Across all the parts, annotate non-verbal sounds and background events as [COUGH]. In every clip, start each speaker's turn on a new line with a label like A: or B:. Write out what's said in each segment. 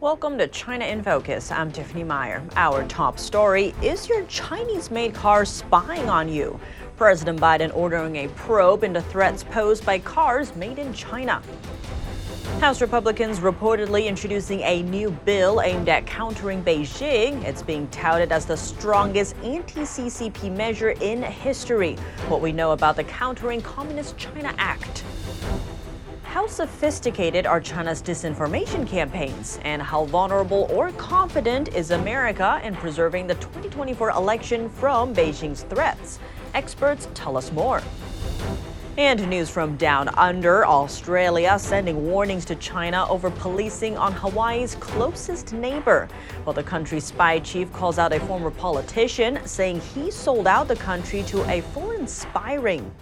A: Welcome to China in Focus. I'm Tiffany Meyer. Our top story is your Chinese made car spying on you? President Biden ordering a probe into threats posed by cars made in China. House Republicans reportedly introducing a new bill aimed at countering Beijing. It's being touted as the strongest anti CCP measure in history. What we know about the Countering Communist China Act. How sophisticated are China's disinformation campaigns? And how vulnerable or confident is America in preserving the 2024 election from Beijing's threats? Experts tell us more. And news from down under Australia sending warnings to China over policing on Hawaii's closest neighbor. While the country's spy chief calls out a former politician, saying he sold out the country to a foreign spy ring.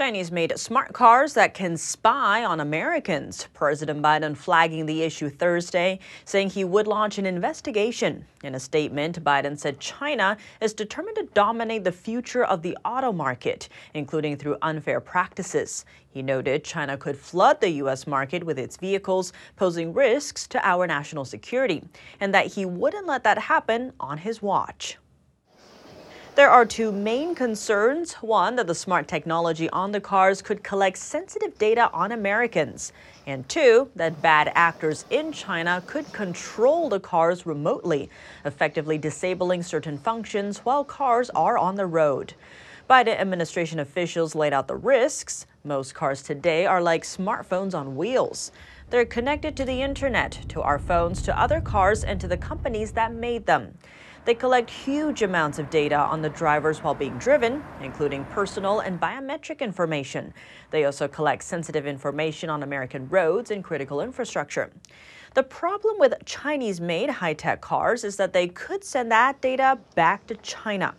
A: Chinese made smart cars that can spy on Americans. President Biden flagging the issue Thursday, saying he would launch an investigation. In a statement, Biden said China is determined to dominate the future of the auto market, including through unfair practices. He noted China could flood the U.S. market with its vehicles, posing risks to our national security, and that he wouldn't let that happen on his watch. There are two main concerns. One, that the smart technology on the cars could collect sensitive data on Americans. And two, that bad actors in China could control the cars remotely, effectively disabling certain functions while cars are on the road. Biden administration officials laid out the risks. Most cars today are like smartphones on wheels. They're connected to the internet, to our phones, to other cars, and to the companies that made them. They collect huge amounts of data on the drivers while being driven, including personal and biometric information. They also collect sensitive information on American roads and critical infrastructure. The problem with Chinese made high tech cars is that they could send that data back to China.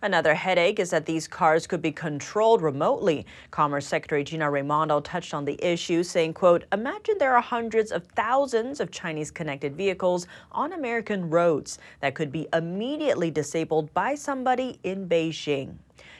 A: Another headache is that these cars could be controlled remotely. Commerce Secretary Gina Raimondo touched on the issue, saying, quote, imagine there are hundreds of thousands of Chinese connected vehicles on American roads that could be immediately disabled by somebody in Beijing.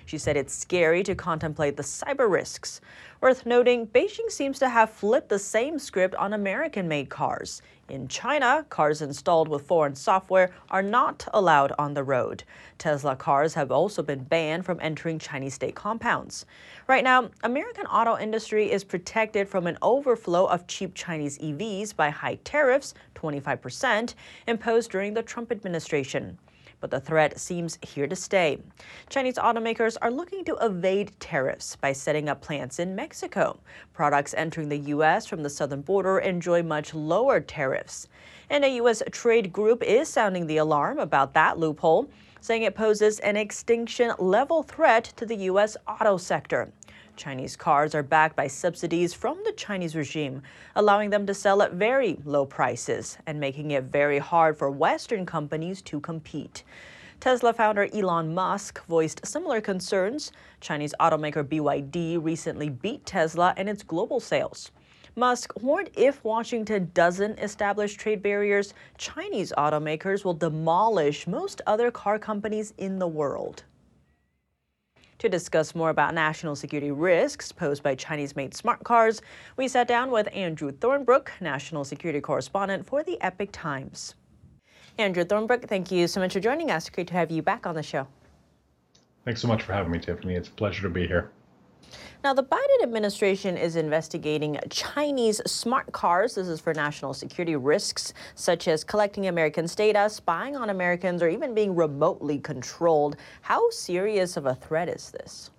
A: She said it's scary to contemplate the cyber risks. Worth noting, Beijing seems to have flipped the same script on American made cars. In China, cars installed with foreign software are not allowed on the road. Tesla cars have also been banned from entering Chinese state compounds. Right now, American auto industry is protected from an overflow of cheap Chinese EVs by high tariffs, 25%, imposed during the Trump administration but the threat seems here to stay. Chinese automakers are looking to evade tariffs by setting up plants in Mexico. Products entering the U.S. from the southern border enjoy much lower tariffs. And a U.S. trade group is sounding the alarm about that loophole, saying it poses an extinction level threat to the U.S. auto sector. Chinese cars are backed by subsidies from the Chinese regime, allowing them to sell at very low prices and making it very hard for Western companies to compete. Tesla founder Elon Musk voiced similar concerns. Chinese automaker BYD recently beat Tesla in its global sales. Musk warned if Washington doesn't establish trade barriers, Chinese automakers will demolish most other car companies in the world. To discuss more about national security risks posed by Chinese made smart cars, we sat down with Andrew Thornebrooke, national security correspondent for the Epoch Times. Andrew Thornebrooke, thank you so much for joining us. Great to have you back on the show.
B: Thanks so much for having me, Tiffany. It's a pleasure to be here.
A: Now, the Biden administration is investigating Chinese smart cars. This is for national security risks, such as collecting Americans' data, spying on Americans, or even being remotely controlled. How serious of a threat is this?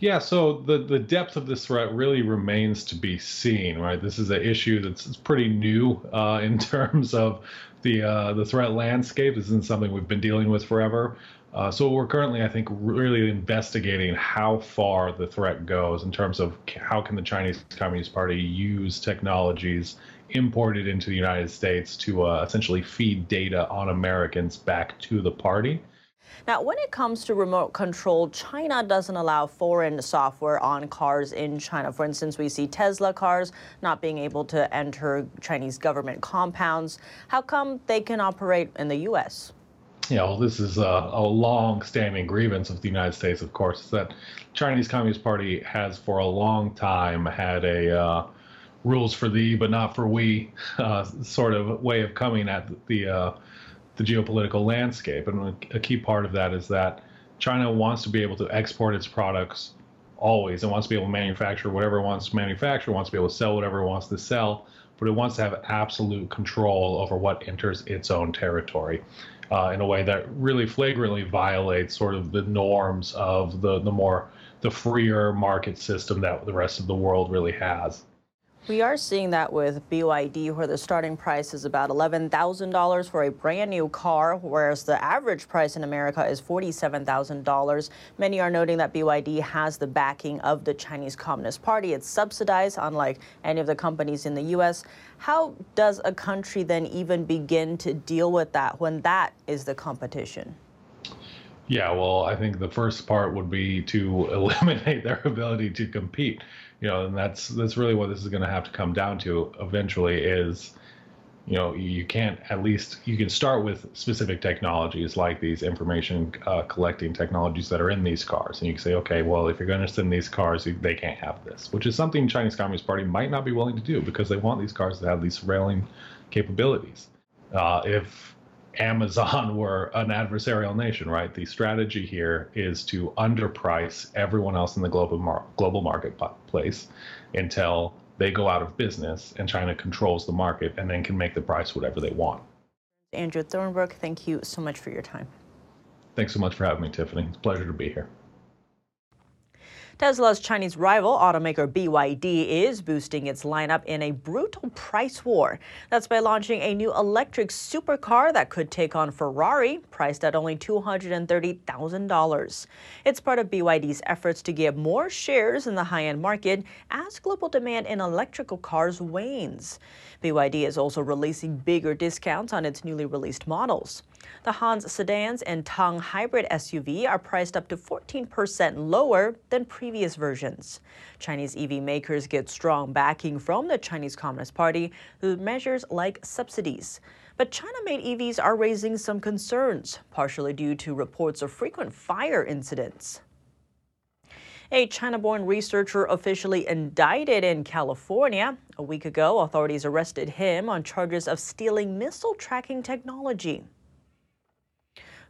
B: Yeah, so the, the depth of this threat really remains to be seen, right? This is an issue that's pretty new uh, in [LAUGHS] terms of the uh, the threat landscape. This isn't something we've been dealing with forever. Uh, so we're currently, I think, really investigating how far the threat goes in terms of how can the Chinese Communist Party use technologies imported into the United States to uh, essentially feed data on Americans back to the party.
A: Now, when it comes to remote control, China doesn't allow foreign software on cars in China. For instance, we see Tesla cars not being able to enter Chinese government compounds. How come they can operate in the U.S.?
B: You know, this is a, a long-standing grievance of the United States, of course, that Chinese Communist Party has for a long time had a uh, rules for thee but not for we [LAUGHS] uh, sort of way of coming at the uh, the geopolitical landscape. And a key part of that is that China wants to be able to export its products always. It wants to be able to manufacture whatever it wants to manufacture, wants to be able to sell whatever it wants to sell, but it wants to have absolute control over what enters its own territory uh, in a way that really flagrantly violates sort of the norms of the, the more the freer market system that the rest of the world really has.
A: We are seeing that with BYD, where the starting price is about $11,000 for a brand new car, whereas the average price in America is $47,000. Many are noting that BYD has the backing of the Chinese Communist Party. It's subsidized, unlike any of the companies in the U.S. How does a country then even begin to deal with that when that is the competition?
B: Yeah, well, I think the first part would be to [LAUGHS] eliminate their ability to compete. You know, and that's that's really what this is going to have to come down to eventually is you know you can't at least you can start with specific technologies like these information uh, collecting technologies that are in these cars. And you can say okay well if you're going to send these cars they can't have this which is something chinese communist party might not be willing to do because they want these cars to have these surveilling capabilities. Uh, if Amazon [LAUGHS] were an adversarial nation, right? The strategy here is to underprice everyone else in the global mar- global marketplace until they go out of business and China controls the market and then can make the price whatever they want.
A: Andrew Thornburg, thank you so much for your time.
B: Thanks so much for having me, Tiffany. It's a pleasure to be here.
A: Tesla's Chinese rival automaker BYD is boosting its lineup in a brutal price war. That's by launching a new electric supercar that could take on Ferrari, priced at only $230,000. It's part of BYD's efforts to get more shares in the high end market as global demand in electrical cars wanes. BYD is also releasing bigger discounts on its newly released models. The Hans sedans and Tang hybrid SUV are priced up to 14% lower than previous versions. Chinese EV makers get strong backing from the Chinese Communist Party through measures like subsidies. But China made EVs are raising some concerns, partially due to reports of frequent fire incidents. A China born researcher officially indicted in California. A week ago, authorities arrested him on charges of stealing missile tracking technology.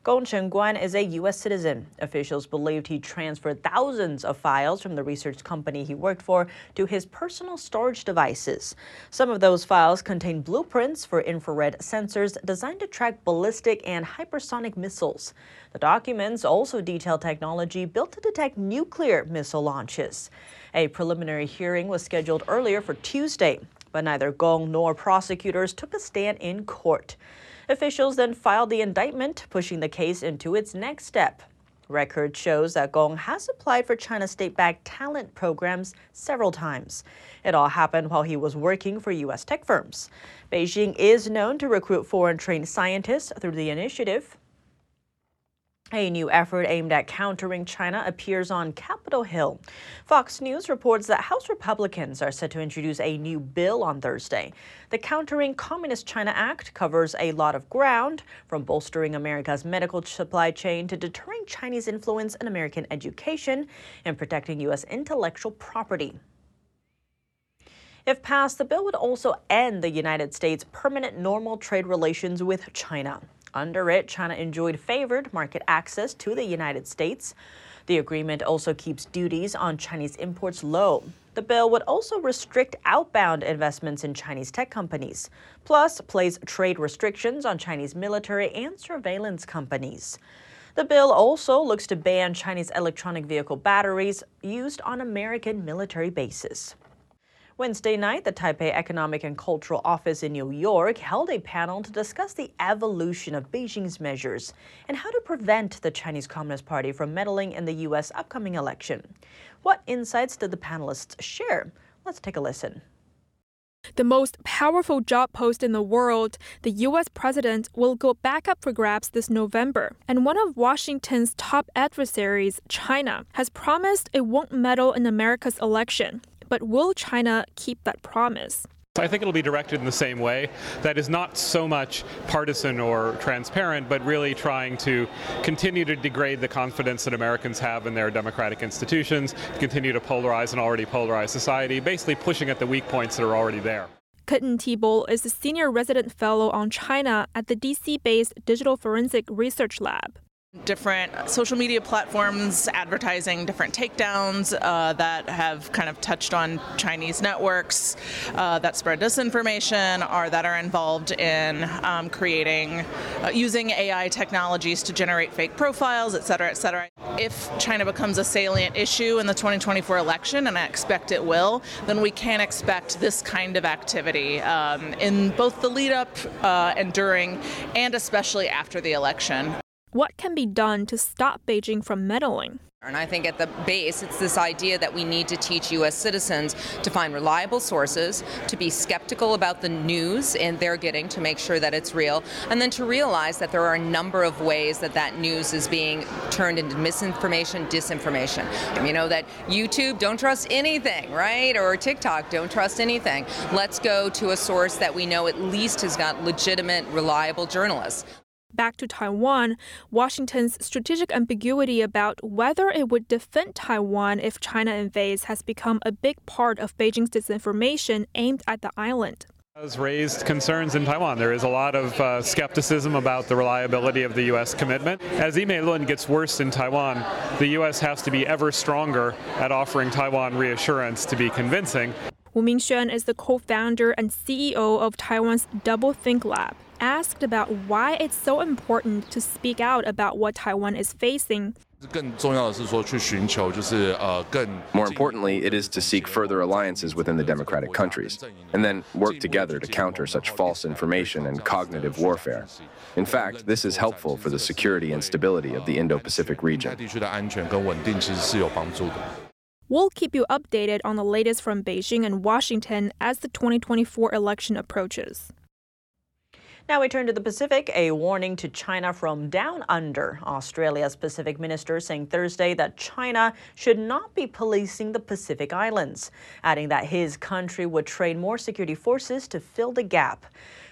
A: Gong Chenguang is a U.S. citizen. Officials believed he transferred thousands of files from the research company he worked for to his personal storage devices. Some of those files contain blueprints for infrared sensors designed to track ballistic and hypersonic missiles. The documents also detail technology built to detect nuclear missile launches. A preliminary hearing was scheduled earlier for Tuesday, but neither Gong nor prosecutors took a stand in court. Officials then filed the indictment, pushing the case into its next step. Record shows that Gong has applied for China's state backed talent programs several times. It all happened while he was working for U.S. tech firms. Beijing is known to recruit foreign trained scientists through the initiative. A new effort aimed at countering China appears on Capitol Hill. Fox News reports that House Republicans are set to introduce a new bill on Thursday. The Countering Communist China Act covers a lot of ground, from bolstering America's medical supply chain to deterring Chinese influence in American education and protecting U.S. intellectual property. If passed, the bill would also end the United States' permanent normal trade relations with China. Under it, China enjoyed favored market access to the United States. The agreement also keeps duties on Chinese imports low. The bill would also restrict outbound investments in Chinese tech companies, plus place trade restrictions on Chinese military and surveillance companies. The bill also looks to ban Chinese electronic vehicle batteries used on American military bases. Wednesday night, the Taipei Economic and Cultural Office in New York held a panel to discuss the evolution of Beijing's measures and how to prevent the Chinese Communist Party from meddling in the U.S. upcoming election. What insights did the panelists share? Let's take a listen.
C: the most powerful job post in the world, the US president will go back up for grabs this November. And one of Washington's top adversaries, China, has promised it won't meddle in America's election. But will China keep that promise?
D: I think it'll be directed in the same way. That is not so much partisan or transparent, but really trying to continue to degrade the confidence that Americans have in their democratic institutions, continue to polarize an already polarized society, basically pushing at the weak points that are already there.
C: Kenton Thibaut is the senior resident fellow on China at the DC based Digital Forensic Research Lab
E: different social media platforms advertising different takedowns uh, that have kind of touched on Chinese networks uh, that spread disinformation or that are involved in um, creating, uh, using AI technologies to generate fake profiles, et cetera, et cetera. If China becomes a salient issue in the 2024 election, and I expect it will, then we can expect this kind of activity um, in both the lead up uh, and during, and especially after the election.
C: What can be done to stop Beijing from meddling?
F: And I think at the base, it's this idea that we need to teach U.S. citizens to find reliable sources, to be skeptical about the news and they're getting to make sure that it's real, and then to realize that there are a number of ways that that news is being turned into misinformation, disinformation. You know, that YouTube, don't trust anything, right? Or TikTok, don't trust anything. Let's go to a source that we know at least has got legitimate, reliable journalists.
C: Back to Taiwan, Washington's strategic ambiguity about whether it would defend Taiwan if China invades has become a big part of Beijing's disinformation aimed at the island
D: has raised concerns in Taiwan. There is a lot of uh, skepticism about the reliability of the U.S. commitment. As Ime Lun gets worse in Taiwan, the U.S. has to be ever stronger at offering Taiwan reassurance to be convincing.
C: Wu Mingxuan is the co-founder and CEO of Taiwan's Double Think Lab asked about why it's so important to speak out about what Taiwan is facing.
G: More importantly, it is to seek further alliances within the democratic countries, and then work together to counter such false information and cognitive warfare. In fact, this is helpful for the security and stability of the Indo Pacific region.
C: We'll keep you updated on the latest from Beijing and Washington as the 2024 election approaches.
A: Now we turn to the Pacific. A warning to China from down under. Australia's Pacific minister saying Thursday that China should not be policing the Pacific Islands, adding that his country would train more security forces to fill the gap.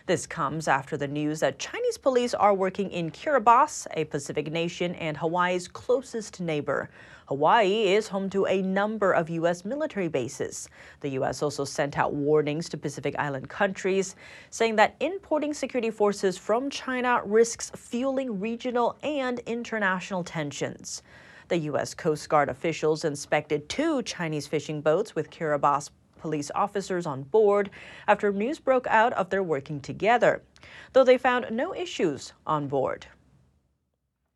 A: This comes after the news that Chinese police are working in Kiribati, a Pacific nation and Hawaii's closest neighbor. Hawaii is home to a number of U.S. military bases. The U.S. also sent out warnings to Pacific Island countries, saying that importing security forces from China risks fueling regional and international tensions. The U.S. Coast Guard officials inspected two Chinese fishing boats with Kiribati police officers on board after news broke out of their working together, though they found no issues on board.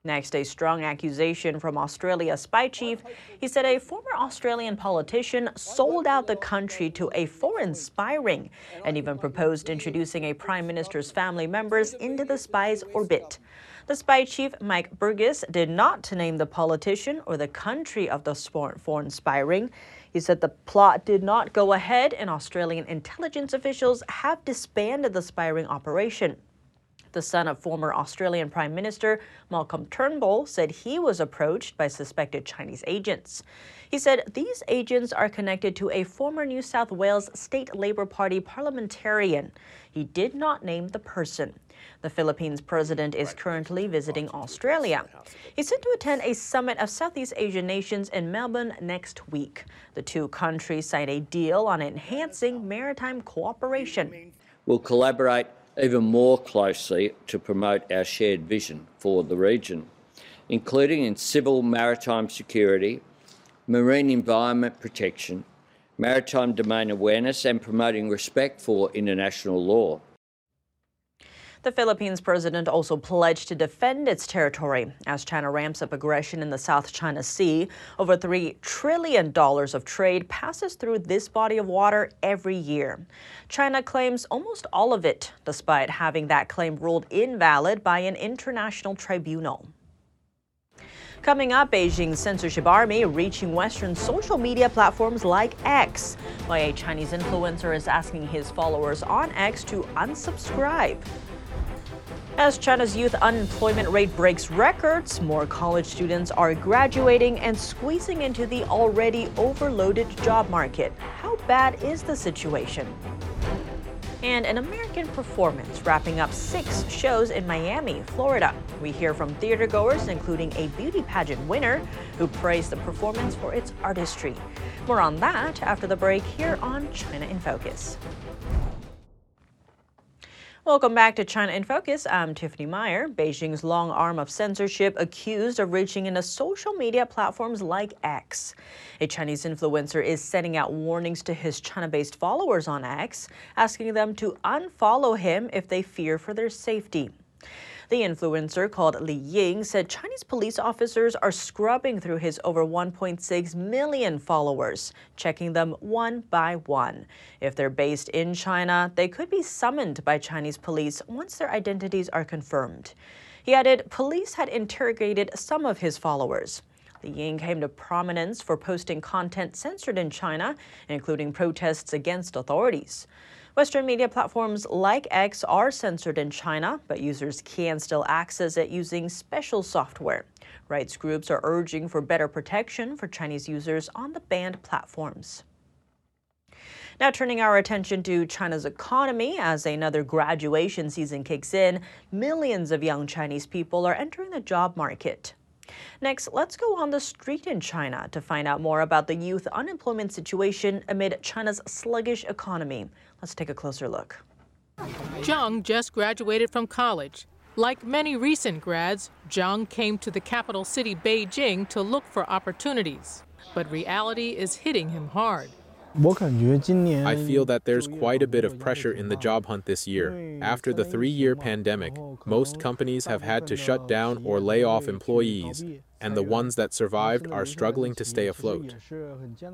A: Next, a strong accusation from Australia's spy chief. He said a former Australian politician sold out the country to a foreign spy ring and even proposed introducing a prime minister's family members into the spy's orbit. The spy chief, Mike Burgess, did not name the politician or the country of the foreign spy ring. He said the plot did not go ahead and Australian intelligence officials have disbanded the spy ring operation. The son of former Australian Prime Minister Malcolm Turnbull said he was approached by suspected Chinese agents. He said these agents are connected to a former New South Wales State Labor Party parliamentarian. He did not name the person. The Philippines president is currently visiting Australia. He's set to attend a summit of Southeast Asian nations in Melbourne next week. The two countries signed a deal on enhancing maritime cooperation.
H: We'll collaborate even more closely to promote our shared vision for the region, including in civil maritime security, marine environment protection, maritime domain awareness, and promoting respect for international law.
A: The Philippines president also pledged to defend its territory as China ramps up aggression in the South China Sea. Over $3 trillion of trade passes through this body of water every year. China claims almost all of it, despite having that claim ruled invalid by an international tribunal. Coming up, Beijing's censorship army reaching Western social media platforms like X, why a Chinese influencer is asking his followers on X to unsubscribe. As China's youth unemployment rate breaks records, more college students are graduating and squeezing into the already overloaded job market. How bad is the situation? And an American performance wrapping up six shows in Miami, Florida. We hear from theatergoers, including a beauty pageant winner, who praised the performance for its artistry. More on that after the break here on China in Focus. Welcome back to China in Focus. I'm Tiffany Meyer. Beijing's long arm of censorship accused of reaching into social media platforms like X. A Chinese influencer is sending out warnings to his China based followers on X, asking them to unfollow him if they fear for their safety. The influencer called Li Ying said Chinese police officers are scrubbing through his over 1.6 million followers, checking them one by one. If they're based in China, they could be summoned by Chinese police once their identities are confirmed. He added police had interrogated some of his followers. Li Ying came to prominence for posting content censored in China, including protests against authorities. Western media platforms like X are censored in China, but users can still access it using special software. Rights groups are urging for better protection for Chinese users on the banned platforms. Now, turning our attention to China's economy as another graduation season kicks in, millions of young Chinese people are entering the job market. Next, let's go on the street in China to find out more about the youth unemployment situation amid China's sluggish economy. Let's take a closer look.
I: Zhang just graduated from college. Like many recent grads, Zhang came to the capital city Beijing to look for opportunities. But reality is hitting him hard.
J: I feel that there's quite a bit of pressure in the job hunt this year. After the three year pandemic, most companies have had to shut down or lay off employees, and the ones that survived are struggling to stay afloat.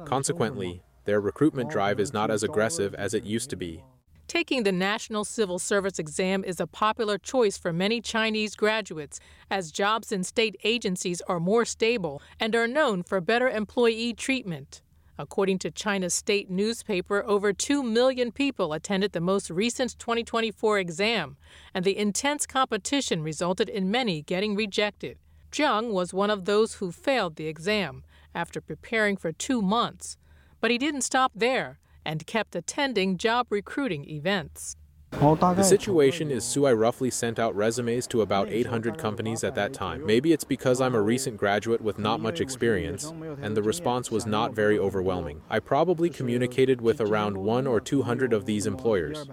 J: Consequently, their recruitment drive is not as aggressive as it used to be.
I: Taking the National Civil Service exam is a popular choice for many Chinese graduates, as jobs in state agencies are more stable and are known for better employee treatment. According to China's state newspaper, over 2 million people attended the most recent 2024 exam, and the intense competition resulted in many getting rejected. Zhang was one of those who failed the exam after preparing for two months. But he didn't stop there and kept attending job recruiting events.
J: The situation is Sue I roughly sent out resumes to about 800 companies at that time. Maybe it's because I'm a recent graduate with not much experience, and the response was not very overwhelming. I probably communicated with around one or 200 of these employers.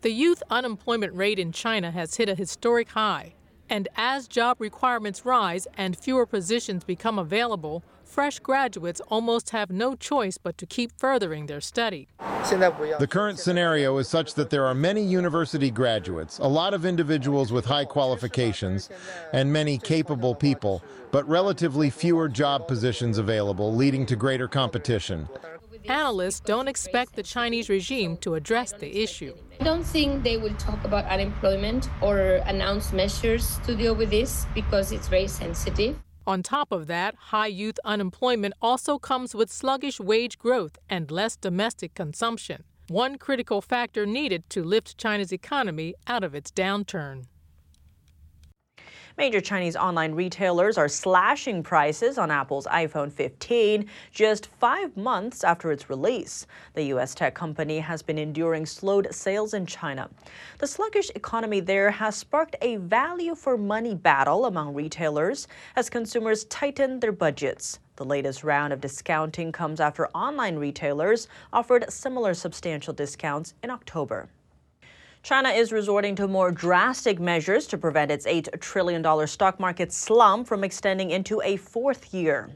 I: The youth unemployment rate in China has hit a historic high. And as job requirements rise and fewer positions become available, fresh graduates almost have no choice but to keep furthering their study.
K: The current scenario is such that there are many university graduates, a lot of individuals with high qualifications, and many capable people, but relatively fewer job positions available, leading to greater competition.
I: Analysts don't expect the Chinese regime to address the issue.
L: I don't think they will talk about unemployment or announce measures to deal with this because it's very sensitive.
I: On top of that, high youth unemployment also comes with sluggish wage growth and less domestic consumption, one critical factor needed to lift China's economy out of its downturn.
A: Major Chinese online retailers are slashing prices on Apple's iPhone 15 just five months after its release. The U.S. tech company has been enduring slowed sales in China. The sluggish economy there has sparked a value for money battle among retailers as consumers tighten their budgets. The latest round of discounting comes after online retailers offered similar substantial discounts in October. China is resorting to more drastic measures to prevent its $8 trillion stock market slump from extending into a fourth year.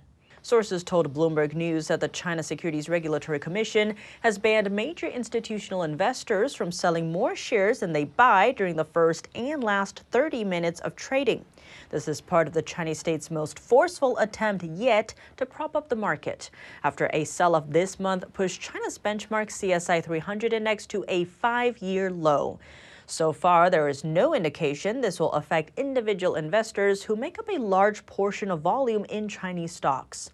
A: Sources told Bloomberg News that the China Securities Regulatory Commission has banned major institutional investors from selling more shares than they buy during the first and last 30 minutes of trading. This is part of the Chinese state's most forceful attempt yet to prop up the market after a sell off this month pushed China's benchmark CSI 300 index to a five year low. So far, there is no indication this will affect individual investors who make up a large portion of volume in Chinese stocks.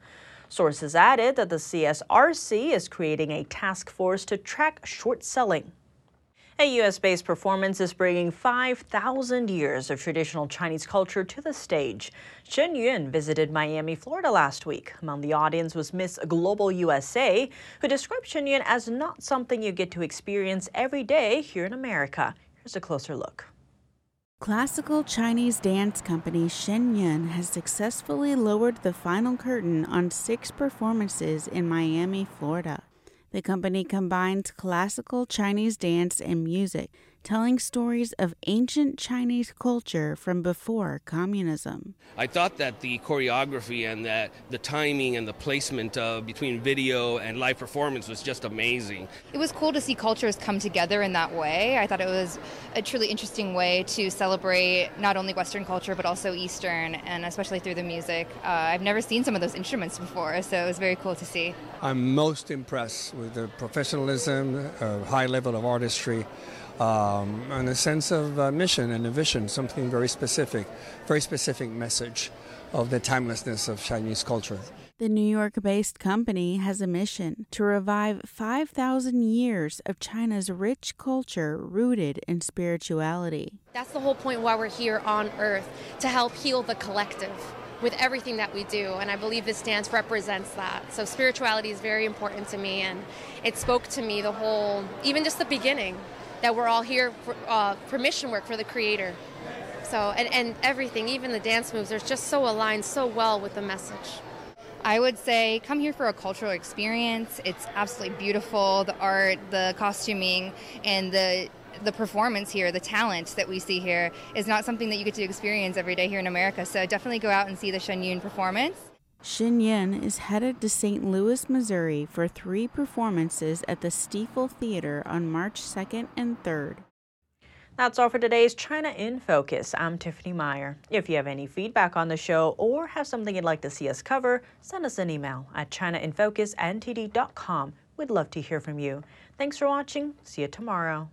A: Sources added that the CSRC is creating a task force to track short selling. A U.S. based performance is bringing 5,000 years of traditional Chinese culture to the stage. Shen Yun visited Miami, Florida last week. Among the audience was Miss Global USA, who described Shen Yun as not something you get to experience every day here in America. Here's a closer look.
M: Classical Chinese dance company Shen Yun has successfully lowered the final curtain on six performances in Miami, Florida. The company combines classical Chinese dance and music telling stories of ancient Chinese culture from before communism.
N: I thought that the choreography and that the timing and the placement uh, between video and live performance was just amazing.
O: It was cool to see cultures come together in that way. I thought it was a truly interesting way to celebrate not only Western culture but also Eastern, and especially through the music. Uh, I've never seen some of those instruments before, so it was very cool to see.
P: I'm most impressed with the professionalism, uh, high level of artistry um, and a sense of uh, mission and a vision, something very specific, very specific message of the timelessness of Chinese culture.
M: The New York based company has a mission to revive 5,000 years of China's rich culture rooted in spirituality.
Q: That's the whole point why we're here on Earth to help heal the collective with everything that we do. And I believe this dance represents that. So spirituality is very important to me, and it spoke to me the whole, even just the beginning that we're all here for, uh, for mission work for the creator. So, and, and everything, even the dance moves, are just so aligned so well with the message.
O: I would say come here for a cultural experience. It's absolutely beautiful. The art, the costuming, and the the performance here, the talent that we see here, is not something that you get to experience every day here in America. So definitely go out and see the Shen Yun performance.
M: Shen Yun is headed to St. Louis, Missouri for three performances at the Stifel Theater on March 2nd and 3rd.
A: That's all for today's China in Focus. I'm Tiffany Meyer. If you have any feedback on the show or have something you'd like to see us cover, send us an email at chinainfocus@ntd.com. We'd love to hear from you. Thanks for watching. See you tomorrow.